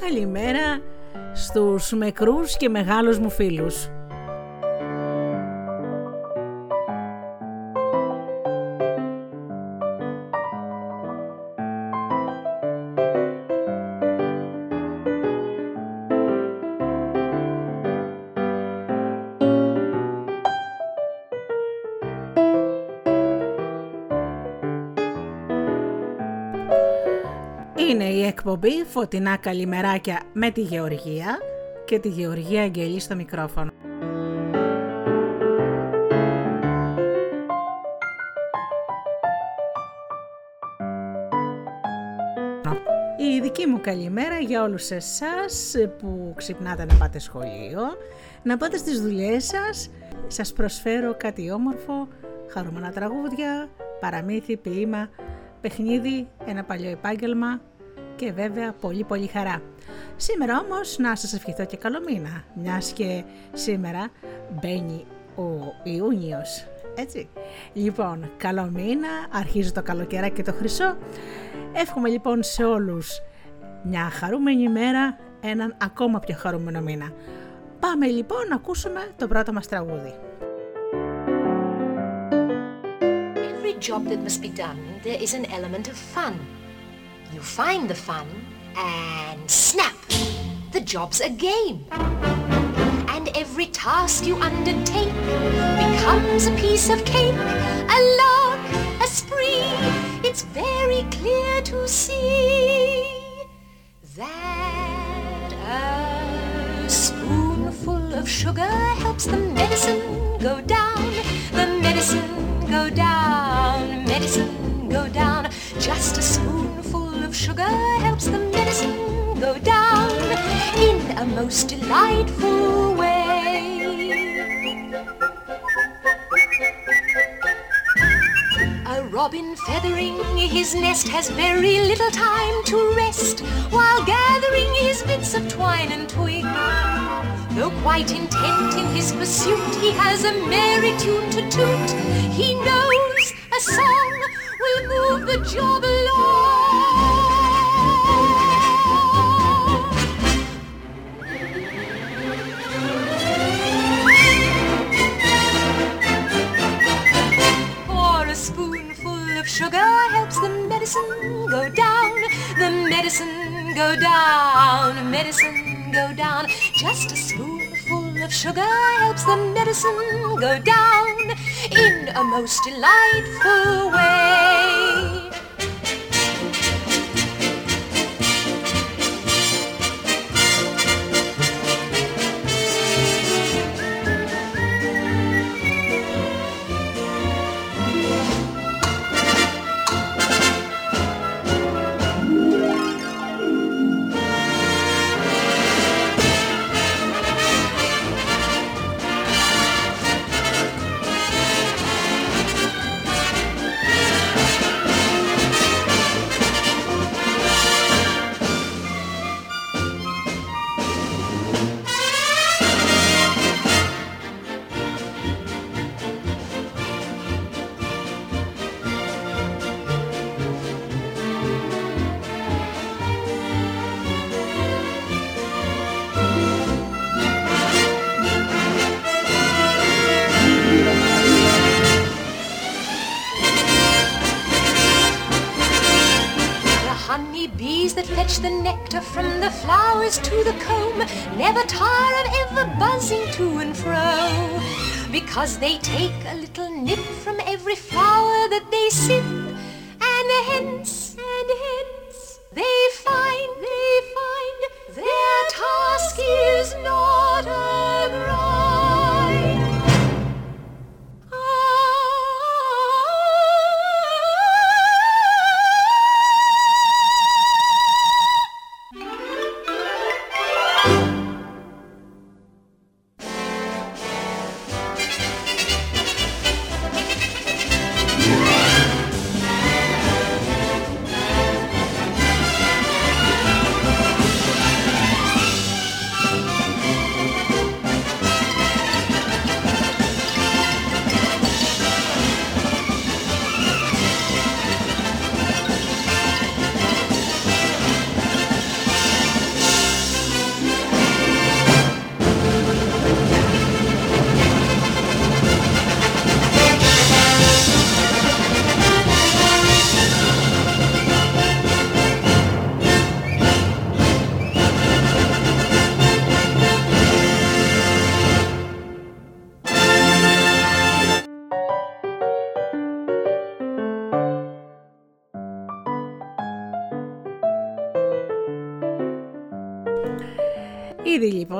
Καλημέρα στους μικρούς και μεγάλους μου φίλους. Φωτεινά Καλημεράκια με τη Γεωργία και τη Γεωργία Αγγελή στο μικρόφωνο. Η δική μου καλημέρα για όλους εσάς που ξυπνάτε να πάτε σχολείο, να πάτε στις δουλειές σας, σας προσφέρω κάτι όμορφο, χαρούμενα τραγούδια, παραμύθι, ποίημα, παιχνίδι, ένα παλιό επάγγελμα, και βέβαια πολύ πολύ χαρά. Σήμερα όμως να σας ευχηθώ και καλό μήνα, μιας και σήμερα μπαίνει ο Ιούνιος, έτσι. Λοιπόν, καλό μήνα, αρχίζει το καλοκαιράκι και το χρυσό. Εύχομαι λοιπόν σε όλους μια χαρούμενη μέρα, έναν ακόμα πιο χαρούμενο μήνα. Πάμε λοιπόν να ακούσουμε το πρώτο μας τραγούδι. Every job that must be done, there is an element of fun. You find the fun and snap! The job's a game. And every task you undertake becomes a piece of cake, a lark, a spree. It's very clear to see that a spoonful of sugar helps the medicine go down, the medicine go down, medicine go down. Just a spoonful of sugar helps the medicine go down in a most delightful way. A robin feathering his nest has very little time to rest while gathering his bits of twine and twig. Though quite intent in his pursuit, he has a merry tune to toot. He knows go down in a most delightful way. Because they take a little nip from every flower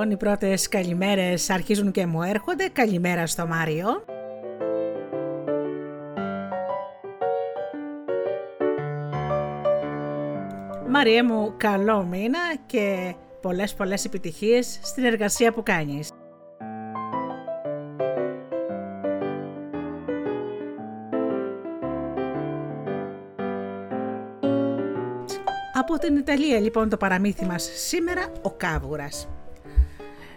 λοιπόν οι πρώτες καλημέρες αρχίζουν και μου έρχονται. Καλημέρα στο Μάριο. Μαρία μου, καλό μήνα και πολλές πολλές επιτυχίες στην εργασία που κάνεις. Από την Ιταλία λοιπόν το παραμύθι μας σήμερα ο Κάβουρας.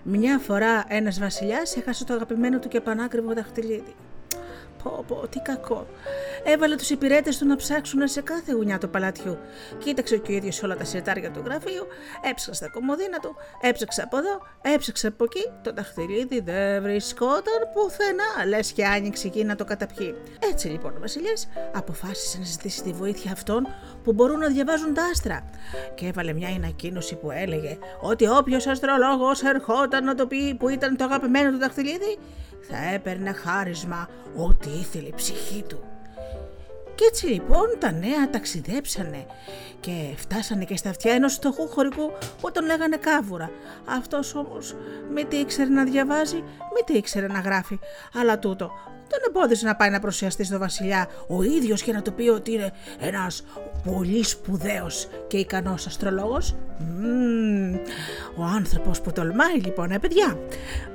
Μια φορά ένας βασιλιάς έχασε το αγαπημένο του και πανάκριβο δαχτυλίδι. Πω, πω, τι κακό. Έβαλε τους υπηρέτες του να ψάξουν σε κάθε γουνιά του παλατιού. Κοίταξε και ο ίδιος όλα τα σιρτάρια του γραφείου, έψαξε στα κομμωδίνα του, έψαξε από εδώ, έψαξε από εκεί. Το δαχτυλίδι δεν βρισκόταν πουθενά, λες και άνοιξε εκεί να το καταπιεί. Έτσι λοιπόν ο Βασιλιάς αποφάσισε να ζητήσει τη βοήθεια αυτών που μπορούν να διαβάζουν τα άστρα. Και έβαλε μια ανακοίνωση που έλεγε ότι όποιος αστρολόγος ερχόταν να το πει που ήταν το αγαπημένο του δαχτυλίδι, θα έπαιρνε χάρισμα ό,τι ήθελε η ψυχή του. Κι έτσι λοιπόν τα νέα ταξιδέψανε και φτάσανε και στα αυτιά ενός φτωχού χωρικού που τον λέγανε κάβουρα. Αυτός όμως μη τι ήξερε να διαβάζει, μη τι ήξερε να γράφει. Αλλά τούτο τον εμπόδισε να πάει να προσιαστεί στο βασιλιά ο ίδιος και να του πει ότι είναι ένας πολύ σπουδαίος και ικανός αστρολόγος. ο άνθρωπος που τολμάει λοιπόν, ε παιδιά.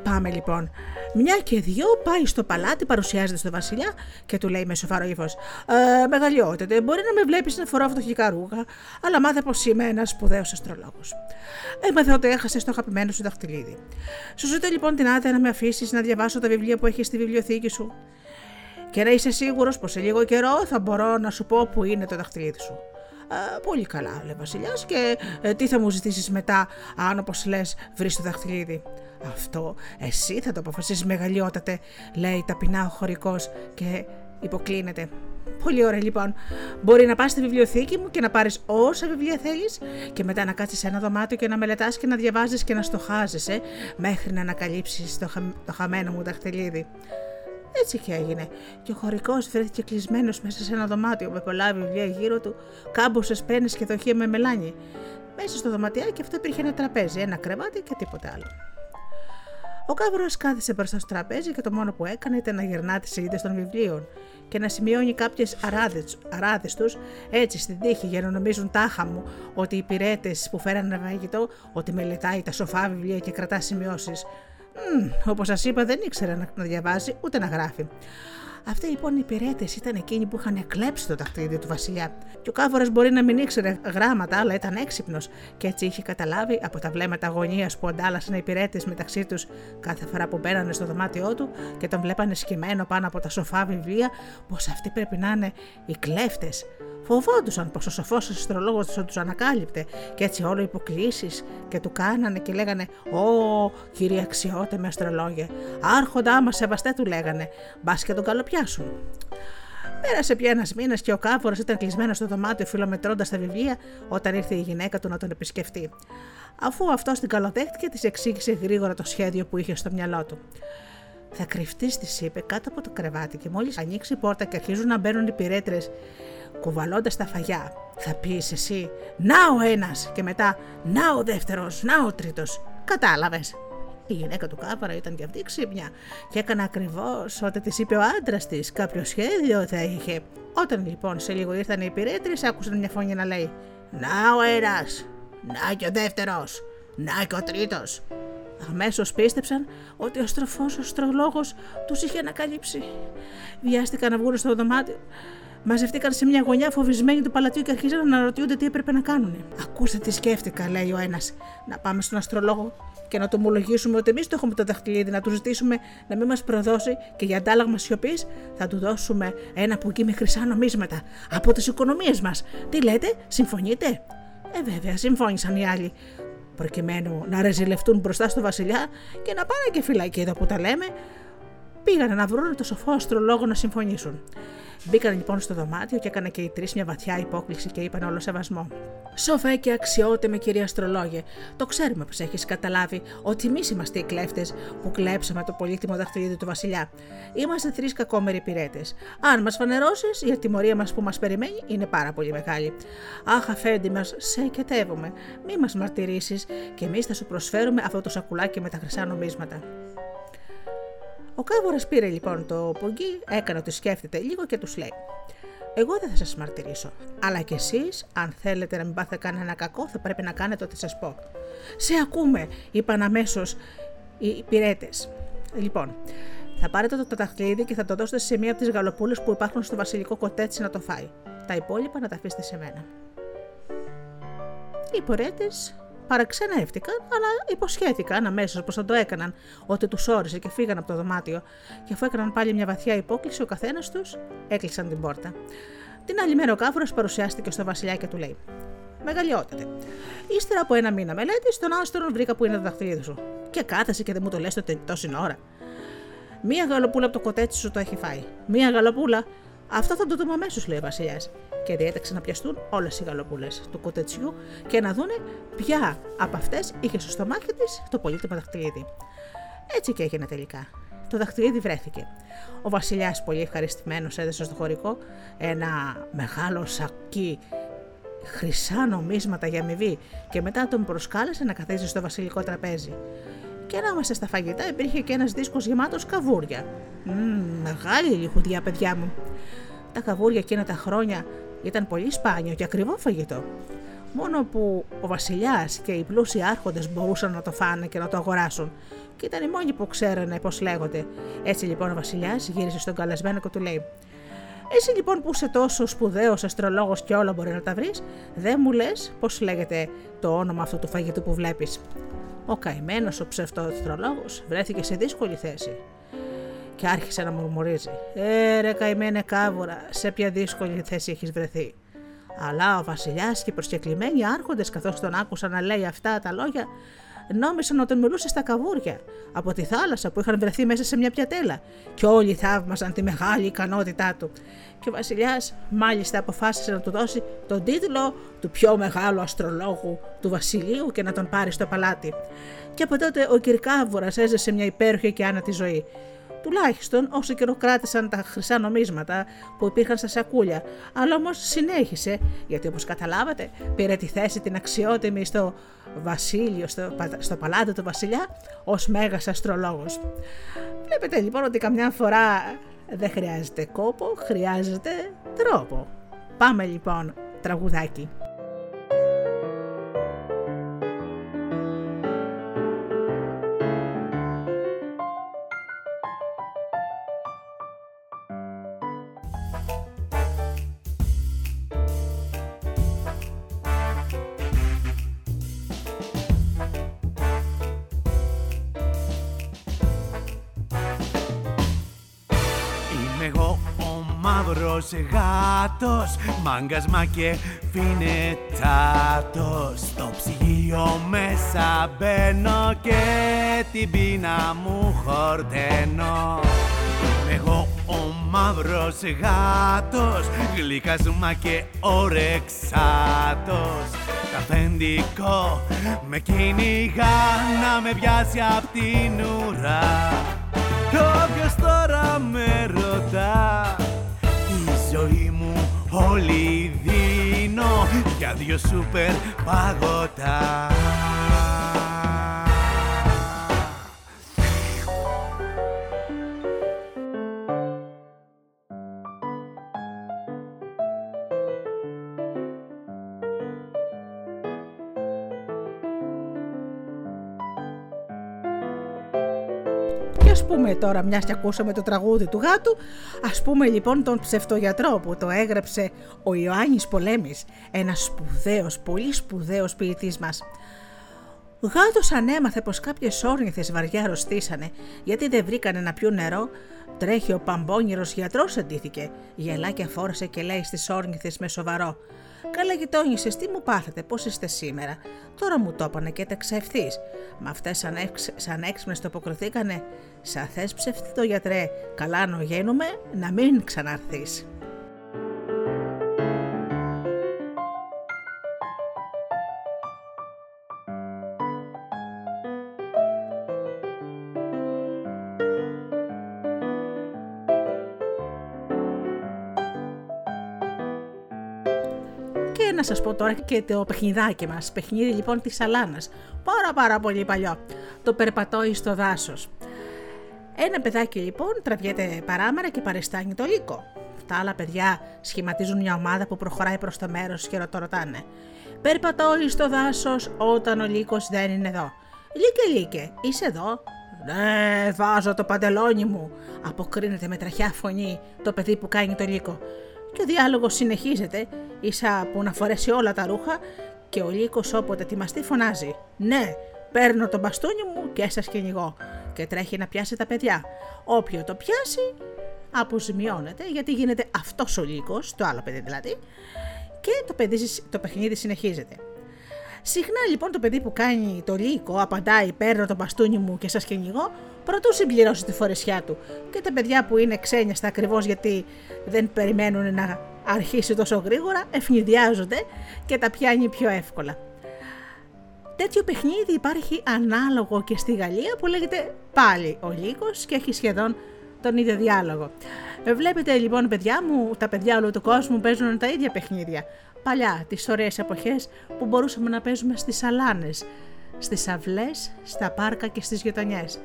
Πάμε λοιπόν. Μια και δυο πάει στο παλάτι, παρουσιάζεται στο Βασιλιά και του λέει με σοφαρό ύφο: ε, Μεγαλειότατε, μπορεί να με βλέπεις να φοράω φτωχικά ρούχα, αλλά μάθε πως είμαι ένας σπουδαίος αστρολόγος. Έμαθε ότι έχασες το αγαπημένο σου δαχτυλίδι. Σου ζητώ λοιπόν την άδεια να με αφήσεις να διαβάσω τα βιβλία που έχεις στη βιβλιοθήκη σου. Και να είσαι σίγουρος πως σε λίγο καιρό θα μπορώ να σου πω που είναι το δαχτυλίδι σου. Ε, πολύ καλά, λέει ο Βασιλιάς, και ε, τι θα μου ζητήσεις μετά, αν όπως λες βρεις το δαχτυλίδι; Αυτό εσύ θα το αποφασίσεις μεγαλειότατε, λέει ταπεινά ο χωρικός και υποκλίνεται. Πολύ ωραία λοιπόν. Μπορεί να πας στη βιβλιοθήκη μου και να πάρεις όσα βιβλία θέλεις και μετά να κάτσεις σε ένα δωμάτιο και να μελετάς και να διαβάζεις και να στοχάζεσαι μέχρι να ανακαλύψεις το, το χαμένο μου δαχτυλίδι. Έτσι και έγινε. Και ο χωρικός βρέθηκε κλεισμένος μέσα σε ένα δωμάτιο με πολλά βιβλία γύρω του, κάμποσες πένες και δοχεία με μελάνι. Μέσα στο δωματιάκι αυτό υπήρχε ένα τραπέζι, ένα κρεβάτι και τίποτα άλλο. Ο κάβρο κάθισε μπροστά στο τραπέζι και το μόνο που έκανε ήταν να γυρνά τις σελίδες των βιβλίων και να σημειώνει κάποιες αράδες τους έτσι στην τύχη για να νομίζουν τάχα μου ότι οι υπηρέτε που φέρανε φαγητό ότι μελετάει τα σοφά βιβλία και κρατά σημειώσεις. Όπως σας είπα, δεν ήξερε να διαβάζει ούτε να γράφει. Αυτοί λοιπόν οι υπηρέτες ήταν εκείνοι που είχαν εκλέψει το ταχτίδι του Βασιλιά. Και ο Κάβορας μπορεί να μην ήξερε γράμματα, αλλά ήταν έξυπνος και έτσι είχε καταλάβει από τα βλέμματα αγωνία που αντάλλασαν οι υπηρέτες μεταξύ τους κάθε φορά που μπαίνανε στο δωμάτιό του και τον βλέπανε σκυμμένο πάνω από τα σοφά βιβλία, πως αυτοί πρέπει να είναι οι κλέφτες Φοβόντουσαν πως ο σοφός αστρολόγος τους τους ανακάλυπτε και έτσι όλο υποκλήσεις και του κάνανε και λέγανε Ω, κύριε αξιότιμε αστρολόγε, άρχοντά μας σεβαστέ του λέγανε, μπας και τον καλοπιάσουν. Πέρασε πια ένας μήνας και ο κάφορο ήταν κλεισμένος στο δωμάτιο φιλομετρώντας τα βιβλία όταν ήρθε η γυναίκα του να τον επισκεφτεί. Αφού αυτός την καλοδέχτηκε, της εξήγησε γρήγορα το σχέδιο που είχε στο μυαλό του. Θα κρυφτείς, της είπε, κάτω από το κρεβάτι και μόλις ανοίξει η πόρτα και αρχίζουν να μπαίνουν οι πυρέτρες κουβαλώντας τα φαγιά. Θα πεις εσύ, να ο ένας και μετά, να ο δεύτερος, να ο τρίτος. Κατάλαβες. Η γυναίκα του Κάβαρα ήταν και αυτή ξύπνια και έκανε ακριβώς ό,τι της είπε ο άντρας της. Κάποιο σχέδιο θα είχε. Όταν λοιπόν σε λίγο ήρθαν οι υπηρέτρε, άκουσαν μια φωνή να λέει: Να ο ένας, να και ο δεύτερος, να και ο τρίτος. Αμέσως πίστεψαν ότι ο στροφός ο στρολόγο τους είχε ανακαλύψει. Βιάστηκαν να βγουν στο δωμάτιο μαζευτήκαν σε μια γωνιά φοβισμένοι του παλατιού και αρχίζαν να αναρωτιούνται τι έπρεπε να κάνουν. Ακούστε τι σκέφτηκα, λέει ο ένας. Να πάμε στον αστρολόγο και να του ομολογήσουμε ότι εμείς το έχουμε το δαχτυλίδι, να του ζητήσουμε να μην μας προδώσει και για αντάλλαγμα σιωπής θα του δώσουμε ένα πουκί με χρυσά νομίσματα από τις οικονομίες μας. Τι λέτε, συμφωνείτε; Ε, βέβαια, συμφώνησαν οι άλλοι προκειμένου να ρεζιλευτούν μπροστά στο βασιλιά και να πάνε και φυλακή εδώ που τα λέμε, πήγανε να βρουν το σοφό αστρολόγο να συμφωνήσουν. Μπήκαν λοιπόν στο δωμάτιο και έκανα και οι τρεις μια βαθιά υπόκληση και είπαν όλο σεβασμό. Σοφέ και αξιότιμη κυρία Αστρολόγε, το ξέρουμε πως έχεις καταλάβει ότι εμείς είμαστε οι κλέφτες που κλέψαμε το πολύτιμο δαχτυλίδι του Βασιλιά. Είμαστε τρεις κακόμεροι υπηρέτες. Αν μας φανερώσεις, η ατιμωρία μας που μας περιμένει είναι πάρα πολύ μεγάλη. Αχ, αφέντη μας, σε εκετεύουμε. Μη μας μαρτυρήσεις και εμείς θα σου προσφέρουμε αυτό το σακουλάκι με τα χρυσά νομίσματα. Ο Κάβορα πήρε λοιπόν το πογκί, έκανε ότι σκέφτεται λίγο και τους λέει: Εγώ δεν θα σας μαρτυρήσω. Αλλά κι εσείς, αν θέλετε να μην πάθετε κανένα κακό, θα πρέπει να κάνετε ό,τι σας πω. Σε ακούμε, είπαν αμέσως οι υπηρέτε. Λοιπόν, θα πάρετε το ταχτυλίδι και θα το δώσετε σε μία από τις γαλοπούλες που υπάρχουν στο βασιλικό κοτέτσι να το φάει. Τα υπόλοιπα να τα αφήσετε σε μένα. Οι υπηρέτε παραξενεύτηκαν, αλλά υποσχέθηκαν αμέσως πως θα το έκαναν, ότι τους όρισε και φύγαν από το δωμάτιο, και αφού έκαναν πάλι μια βαθιά υπόκληση, ο καθένας τους έκλεισαν την πόρτα. Την άλλη μέρα ο κάφρο παρουσιάστηκε στο βασιλιά και του λέει: Μεγαλειότατε. Ύστερα από ένα μήνα μελέτης, τον άστρον βρήκα που είναι το δαχτυλίδι σου. Και κάθεσε και δεν μου το λες τόση ώρα. Μία γαλοπούλα από το κοτέτσι σου το έχει φάει. Μία γαλοπούλα. Αυτό θα το δούμε αμέσως, λέει ο Βασιλιάς και διέταξε να πιαστούν όλες οι γαλοπούλες του κοτετσιού και να δούνε ποια από αυτές είχε στο στομάχι της το πολύτιμο δαχτυλίδι. Έτσι και έγινε τελικά. Το δαχτυλίδι βρέθηκε. Ο Βασιλιάς, πολύ ευχαριστημένος, έδωσε στο χωρικό ένα μεγάλο σακί χρυσά νομίσματα για αμοιβή και μετά τον προσκάλεσε να καθίσει στο βασιλικό τραπέζι. Και ανάμεσα στα φαγητά υπήρχε και ένας δίσκος γεμάτος καβούρια. Μmm, μεγάλη λιχουδιά, παιδιά μου. Τα καβούρια εκείνα τα χρόνια ήταν πολύ σπάνιο και ακριβό φαγητό. Μόνο που ο Βασιλιάς και οι πλούσιοι άρχοντες μπορούσαν να το φάνε και να το αγοράσουν, και ήταν οι μόνοι που ξέρανε πώς λέγονται. Έτσι λοιπόν ο Βασιλιάς γύρισε στον καλεσμένο και του λέει: Εσύ λοιπόν που είσαι τόσο σπουδαίος αστρολόγος και όλα μπορεί να τα βρεις, δεν μου λες πώς λέγεται το όνομα αυτού του φαγητού που βλέπεις. Ο καημένος ο ψευτοαστρολόγο βρέθηκε σε δύσκολη θέση και άρχισε να μουρμουρίζει. Ε, ρε καημένε κάβουρα, σε ποια δύσκολη θέση έχεις βρεθεί. Αλλά ο Βασιλιάς και οι προσκεκλημένοι άρχοντες, καθώς τον άκουσαν να λέει αυτά τα λόγια, νόμισαν ότι μιλούσε στα καβούρια από τη θάλασσα που είχαν βρεθεί μέσα σε μια πιατέλα, και όλοι θαύμασαν τη μεγάλη ικανότητά του. Και ο Βασιλιάς μάλιστα αποφάσισε να του δώσει τον τίτλο του πιο μεγάλου αστρολόγου του Βασιλείου και να τον πάρει στο παλάτι. Και από τότε ο Κυρκάβουρα έζησε μια υπέροχη και άνατη ζωή τουλάχιστον όσο καιρό κράτησαν τα χρυσά νομίσματα που υπήρχαν στα σακούλια. Αλλά όμως συνέχισε, γιατί όπως καταλάβατε, πήρε τη θέση την αξιότιμη στο βασίλειο, στο, στο παλάτι του βασιλιά, ως μέγας αστρολόγος. Βλέπετε λοιπόν ότι καμιά φορά δεν χρειάζεται κόπο, χρειάζεται τρόπο. Πάμε λοιπόν τραγουδάκι. Γάτος Μάγκασμα και φινετάτος. Στο ψυγείο μέσα μπαίνω Και την πείνα μου χορταίνω. Εγώ ο μαύρος γάτος Γλυκασμα και ορεξάτος αφεντικό με κυνηγά Να με πιάσει απ' την ουρά. Κι όποιος τώρα με ρωτά; ζωή μου όλη δίνω για δυο σούπερ παγωτά. Πούμε τώρα, μιας και ακούσαμε το τραγούδι του γάτου, ας πούμε λοιπόν τον ψευτογιατρό που το έγραψε ο Ιωάννης Πολέμης, ένας σπουδαίος, πολύ σπουδαίος ποιητής μας. Γάτος ανέμαθε πως κάποιες όρνηθες βαριά αρρωστήσανε, γιατί δεν βρήκανε να πιούν νερό. Τρέχει ο παμπόνιρο γιατρός, αντίθηκε. Γελά και φόρεσε και λέει στις όρνηθες με σοβαρό. Καλά γειτόνισες, τι μου πάθετε, πώς είστε σήμερα; Τώρα μου το έπανε και τα ευθύ. Μα αυτές σαν, έξ, σαν έξυπνες το αποκριθήκανε. Σα θες ψευτεί το γιατρέ, καλά νογαίνουμε να μην ξαναρθείς. Να σας πω τώρα και το παιχνιδάκι μας. Παιχνίδι λοιπόν της Αλάνας. Πάρα πάρα πολύ παλιό. Το περπατώει στο δάσος. Ένα παιδάκι λοιπόν τραβιέται παράμερα και παριστάνει το λύκο. Τα άλλα παιδιά σχηματίζουν μια ομάδα που προχωράει προς το μέρος και το ρωτάνε. Περπατώει στο δάσος όταν ο λύκος δεν είναι εδώ. Λύκε λύκε, είσαι εδώ; Ναι, βάζω το παντελόνι μου, αποκρίνεται με τραχιά φωνή το παιδί που κάνει το λύκο και ο διάλογος συνεχίζεται, ίσα που να φορέσει όλα τα ρούχα και ο λύκος όποτε ετοιμαστεί φωνάζει «Ναι, παίρνω το μπαστούνι μου και σας κυνηγώ» και τρέχει να πιάσει τα παιδιά. Όποιο το πιάσει αποζημιώνεται γιατί γίνεται αυτός ο λύκος, το άλλο παιδί δηλαδή, και το, παιδί, το παιχνίδι συνεχίζεται. Συχνά λοιπόν το παιδί που κάνει το λύκο απαντάει παίρνω το μπαστούνι μου και σας κυνηγώ πρωτού συμπληρώσει τη φορεσιά του και τα παιδιά που είναι ξένιαστα ακριβώς γιατί δεν περιμένουν να αρχίσει τόσο γρήγορα ευνηδιάζονται και τα πιάνει πιο εύκολα. Τέτοιο παιχνίδι υπάρχει ανάλογο και στη Γαλλία που λέγεται πάλι ο Λύκος και έχει σχεδόν τον ίδιο διάλογο. Βλέπετε λοιπόν παιδιά μου, τα παιδιά όλου του κόσμου παίζουν τα ίδια παιχνίδια. Παλιά, τις ωραίες εποχές που μπορούσαμε να παίζουμε στις σαλάνες, στις αυλές, στα πάρκα και στις γειτονιές.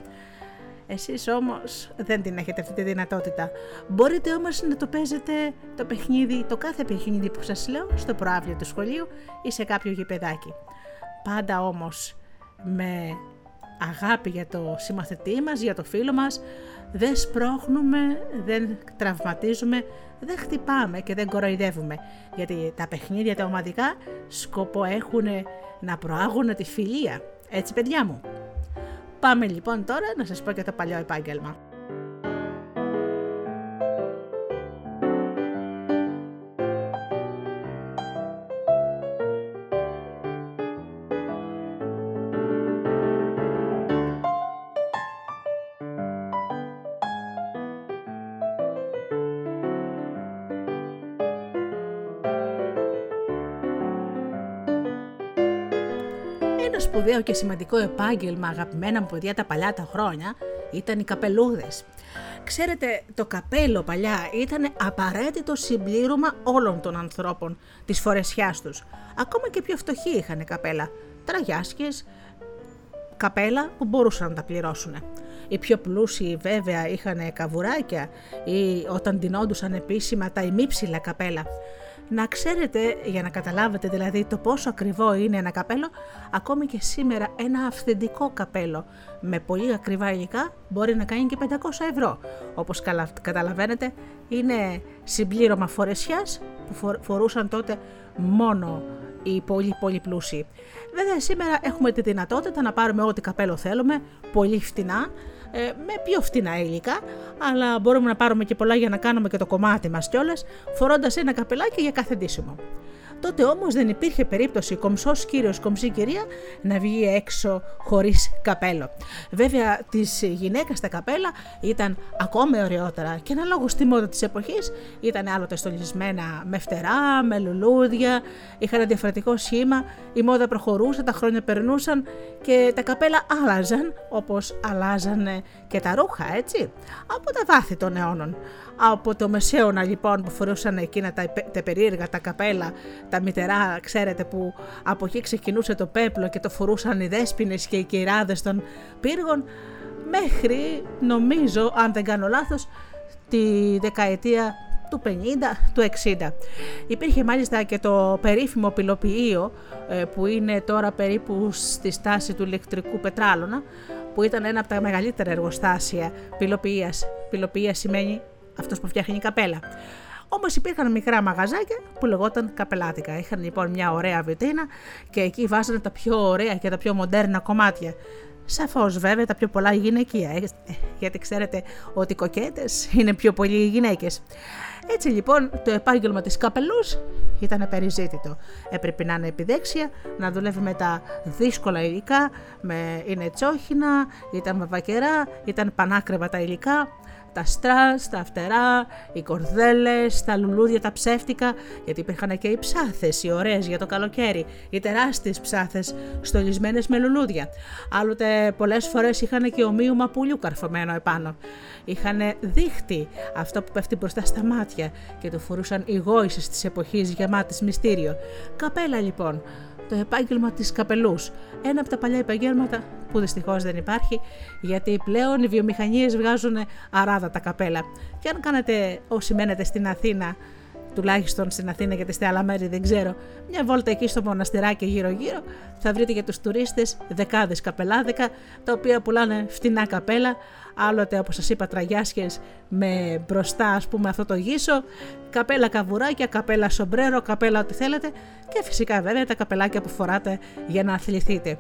Εσείς όμως δεν την έχετε αυτή τη δυνατότητα. Μπορείτε όμως να το παίζετε το παιχνίδι, το κάθε παιχνίδι που σας λέω στο προάβλιο του σχολείου ή σε κάποιο γηπεδάκι. Πάντα όμως με αγάπη για το συμμαθητή μας, για το φίλο μας, δεν σπρώχνουμε, δεν τραυματίζουμε, δεν χτυπάμε και δεν κοροϊδεύουμε. Γιατί τα παιχνίδια τα ομαδικά σκοπό έχουν να προάγουν τη φιλία. Έτσι παιδιά μου. Πάμε λοιπόν τώρα να σας πω και το παλιό επάγγελμα. Σπουδαίο και σημαντικό επάγγελμα αγαπημένα μου παιδιά τα παλιά τα χρόνια ήταν οι καπελούδες. Ξέρετε, το καπέλο παλιά ήταν απαραίτητο συμπλήρωμα όλων των ανθρώπων της φορεσιάς τους. Ακόμα και πιο φτωχοί είχαν καπέλα, τραγιάσκες, καπέλα που μπορούσαν να τα πληρώσουν. Οι πιο πλούσιοι βέβαια είχαν καβουράκια ή όταν ντυνόντουσαν επίσημα τα ημίψηλα καπέλα. Να ξέρετε, για να καταλάβετε δηλαδή το πόσο ακριβό είναι ένα καπέλο, ακόμη και σήμερα ένα αυθεντικό καπέλο με πολύ ακριβά υλικά μπορεί να κάνει και 500 ευρώ. Όπως καταλαβαίνετε είναι συμπλήρωμα φορεσιάς που φορούσαν τότε μόνο οι πολύ πολύ πλούσιοι. Βέβαια σήμερα έχουμε τη δυνατότητα να πάρουμε ό,τι καπέλο θέλουμε, πολύ φτηνά, ε, με πιο φτηνά υλικά, αλλά μπορούμε να πάρουμε και πολλά για να κάνουμε και το κομμάτι μας κιόλας, φορώντας ένα καπελάκι για κάθε ντύσιμο. Τότε όμως δεν υπήρχε περίπτωση κομψός κύριος, κομψή κυρία να βγει έξω χωρίς καπέλο. Βέβαια, της γυναίκας τα καπέλα ήταν ακόμα ωραιότερα και αναλόγως στη μόδα της εποχής ήταν άλλοτε στολισμένα με φτερά, με λουλούδια, είχαν διαφορετικό σχήμα, η μόδα προχωρούσε, τα χρόνια περνούσαν και τα καπέλα άλλαζαν όπως αλλάζανε και τα ρούχα, έτσι, από τα βάθη των αιώνων. Από το μεσαίωνα λοιπόν που φορούσαν εκείνα τα, τα περίεργα τα καπέλα, τα μητερά, ξέρετε που από εκεί ξεκινούσε το πέπλο και το φορούσαν οι δέσποινες και οι κυράδες των πύργων, μέχρι νομίζω, αν δεν κάνω λάθος, τη δεκαετία του 50, του 60. Υπήρχε μάλιστα και το περίφημο πυλοποιείο ε, που είναι τώρα περίπου στη στάση του ηλεκτρικού πετράλωνα που ήταν ένα από τα μεγαλύτερα εργοστάσια πυλοποιίας. Πυλοποιία σημαίνει αυτός που φτιάχνει η καπέλα. Όμως υπήρχαν μικρά μαγαζάκια που λεγόταν καπελάτικα. Είχαν λοιπόν μια ωραία βιτρίνα και εκεί βάζανε τα πιο ωραία και τα πιο μοντέρνα κομμάτια. Σαφώς βέβαια τα πιο πολλά γυναικεία, ε, γιατί ξέρετε ότι οι κοκέτες είναι πιο πολλοί οι γυναίκες. Έτσι λοιπόν το επάγγελμα της καπελούς ήταν περιζήτητο. Έπρεπε να είναι επιδέξια, να δουλεύει με τα δύσκολα υλικά, με είναι τσόχινα, ήταν με βακερά, ήταν πανάκριβα τα υλικά τα στρας, τα φτερά, οι κορδέλες, τα λουλούδια τα ψεύτικα, γιατί υπήρχαν και οι ψάθες, οι ωραίες για το καλοκαίρι, οι τεράστιες ψάθες στολισμένες με λουλούδια. Άλλοτε πολλές φορές είχαν και ομοίου μαπουλιού καρφωμένο επάνω. Είχαν δίχτυ, αυτό που πέφτει μπροστά στα μάτια και το φορούσαν οι γόησες της εποχής γεμάτης μυστήριο. Καπέλα λοιπόν, το επάγγελμα της καπελούς. Ένα από τα παλιά επαγγέλματα που δυστυχώς δεν υπάρχει γιατί πλέον οι βιομηχανίες βγάζουν αράδα τα καπέλα. Και αν κάνετε όσοι μένετε στην Αθήνα τουλάχιστον στην Αθήνα γιατί σε άλλα μέρη δεν ξέρω, μια βόλτα εκεί στο μοναστηράκι γύρω γύρω θα βρείτε για τους τουρίστες δεκάδες καπελάδικα τα οποία πουλάνε φτηνά καπέλα άλλοτε όπως σας είπα τραγιάσχες με μπροστά ας πούμε αυτό το γύσο, καπέλα καβουράκια, καπέλα σομπρέρο, καπέλα ό,τι θέλετε και φυσικά βέβαια τα καπελάκια που φοράτε για να αθληθείτε.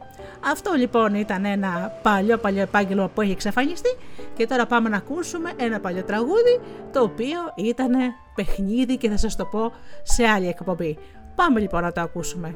Αυτό λοιπόν ήταν ένα παλιό παλιό επάγγελμα που έχει εξαφανιστεί και τώρα πάμε να ακούσουμε ένα παλιό τραγούδι το οποίο ήταν παιχνίδι και θα σας το πω σε άλλη εκπομπή. Πάμε λοιπόν να το ακούσουμε.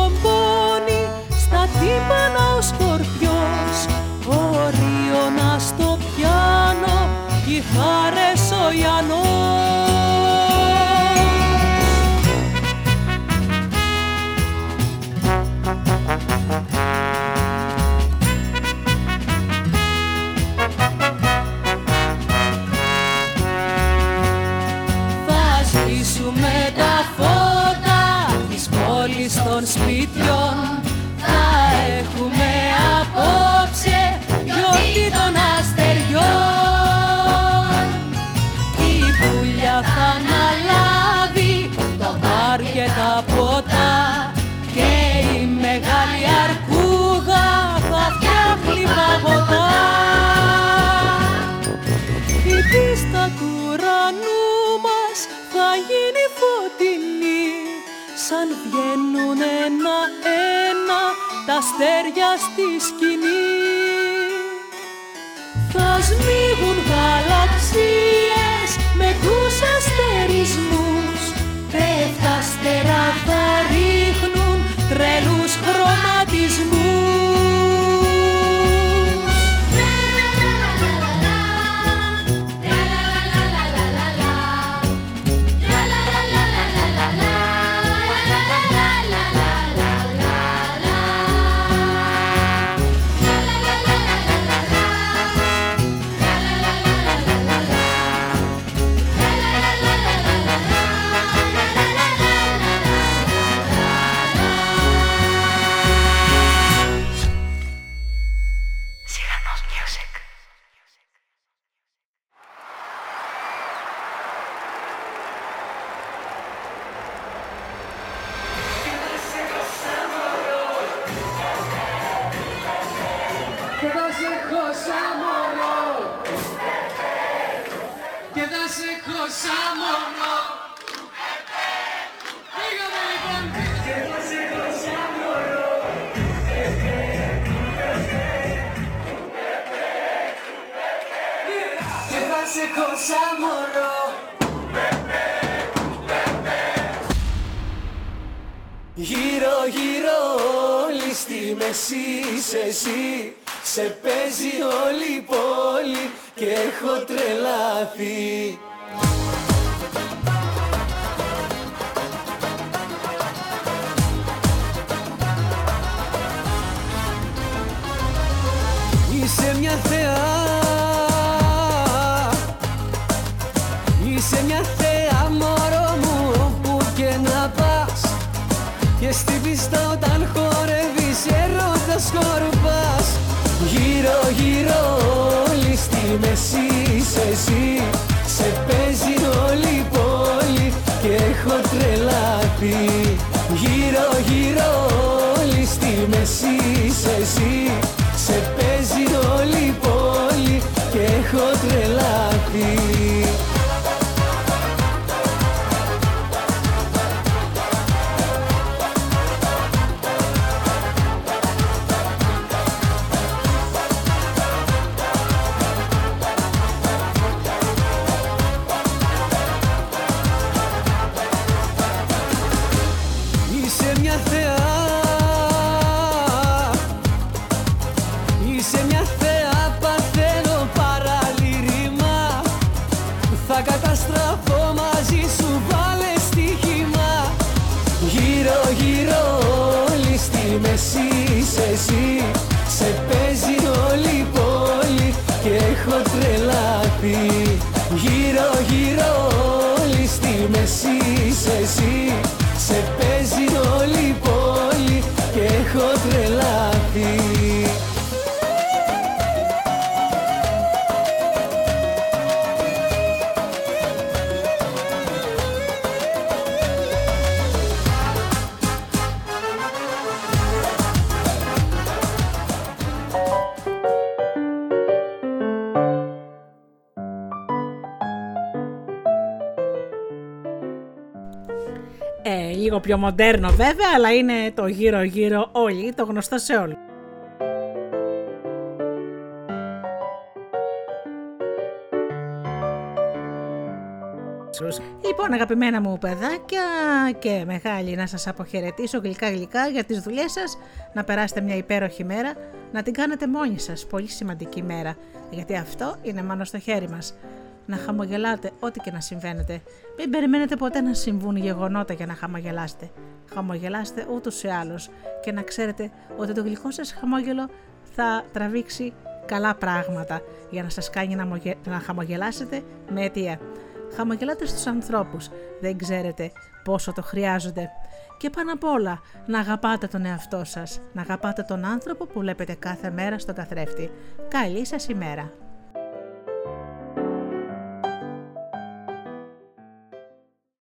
των σαν βγαίνουν ένα-ένα τα αστέρια στη σκηνή. Θα σμίγουν γαλαξίες με τους αστερισμούς πέφτα αστερά θα Γύρω γύρω όλη στη μέση είσαι εσύ Σε παίζει όλη η πόλη και έχω τρελαθεί όλη στη μέση είσαι εσύ. Σε παίζει όλη η πόλη και έχω τρελαθεί. Γύρω γύρω όλη στη μέση είσαι εσύ. Σε παίζει όλη η πόλη και έχω τρελαθεί πιο μοντέρνο βέβαια, αλλά είναι το γύρω γύρω όλοι, το γνωστό σε όλους. Λοιπόν, αγαπημένα μου παιδάκια και μεγάλοι, να σας αποχαιρετήσω γλυκά γλυκά για τις δουλειές σας, να περάσετε μια υπέροχη μέρα, να την κάνετε μόνοι σας, πολύ σημαντική μέρα, γιατί αυτό είναι μόνο στο χέρι μας. Να χαμογελάτε ό,τι και να συμβαίνετε. Μην περιμένετε ποτέ να συμβούν γεγονότα για να χαμογελάσετε. Χαμογελάστε ούτως ή άλλως και να ξέρετε ότι το γλυκό σας χαμόγελο θα τραβήξει καλά πράγματα για να σας κάνει να, μογε- να χαμογελάσετε με αιτία. Χαμογελάτε στους ανθρώπους, δεν ξέρετε πόσο το χρειάζονται. Και πάνω απ' όλα, να αγαπάτε τον εαυτό σας, να αγαπάτε τον άνθρωπο που βλέπετε κάθε μέρα στον καθρέφτη. Καλή σας ημέρα!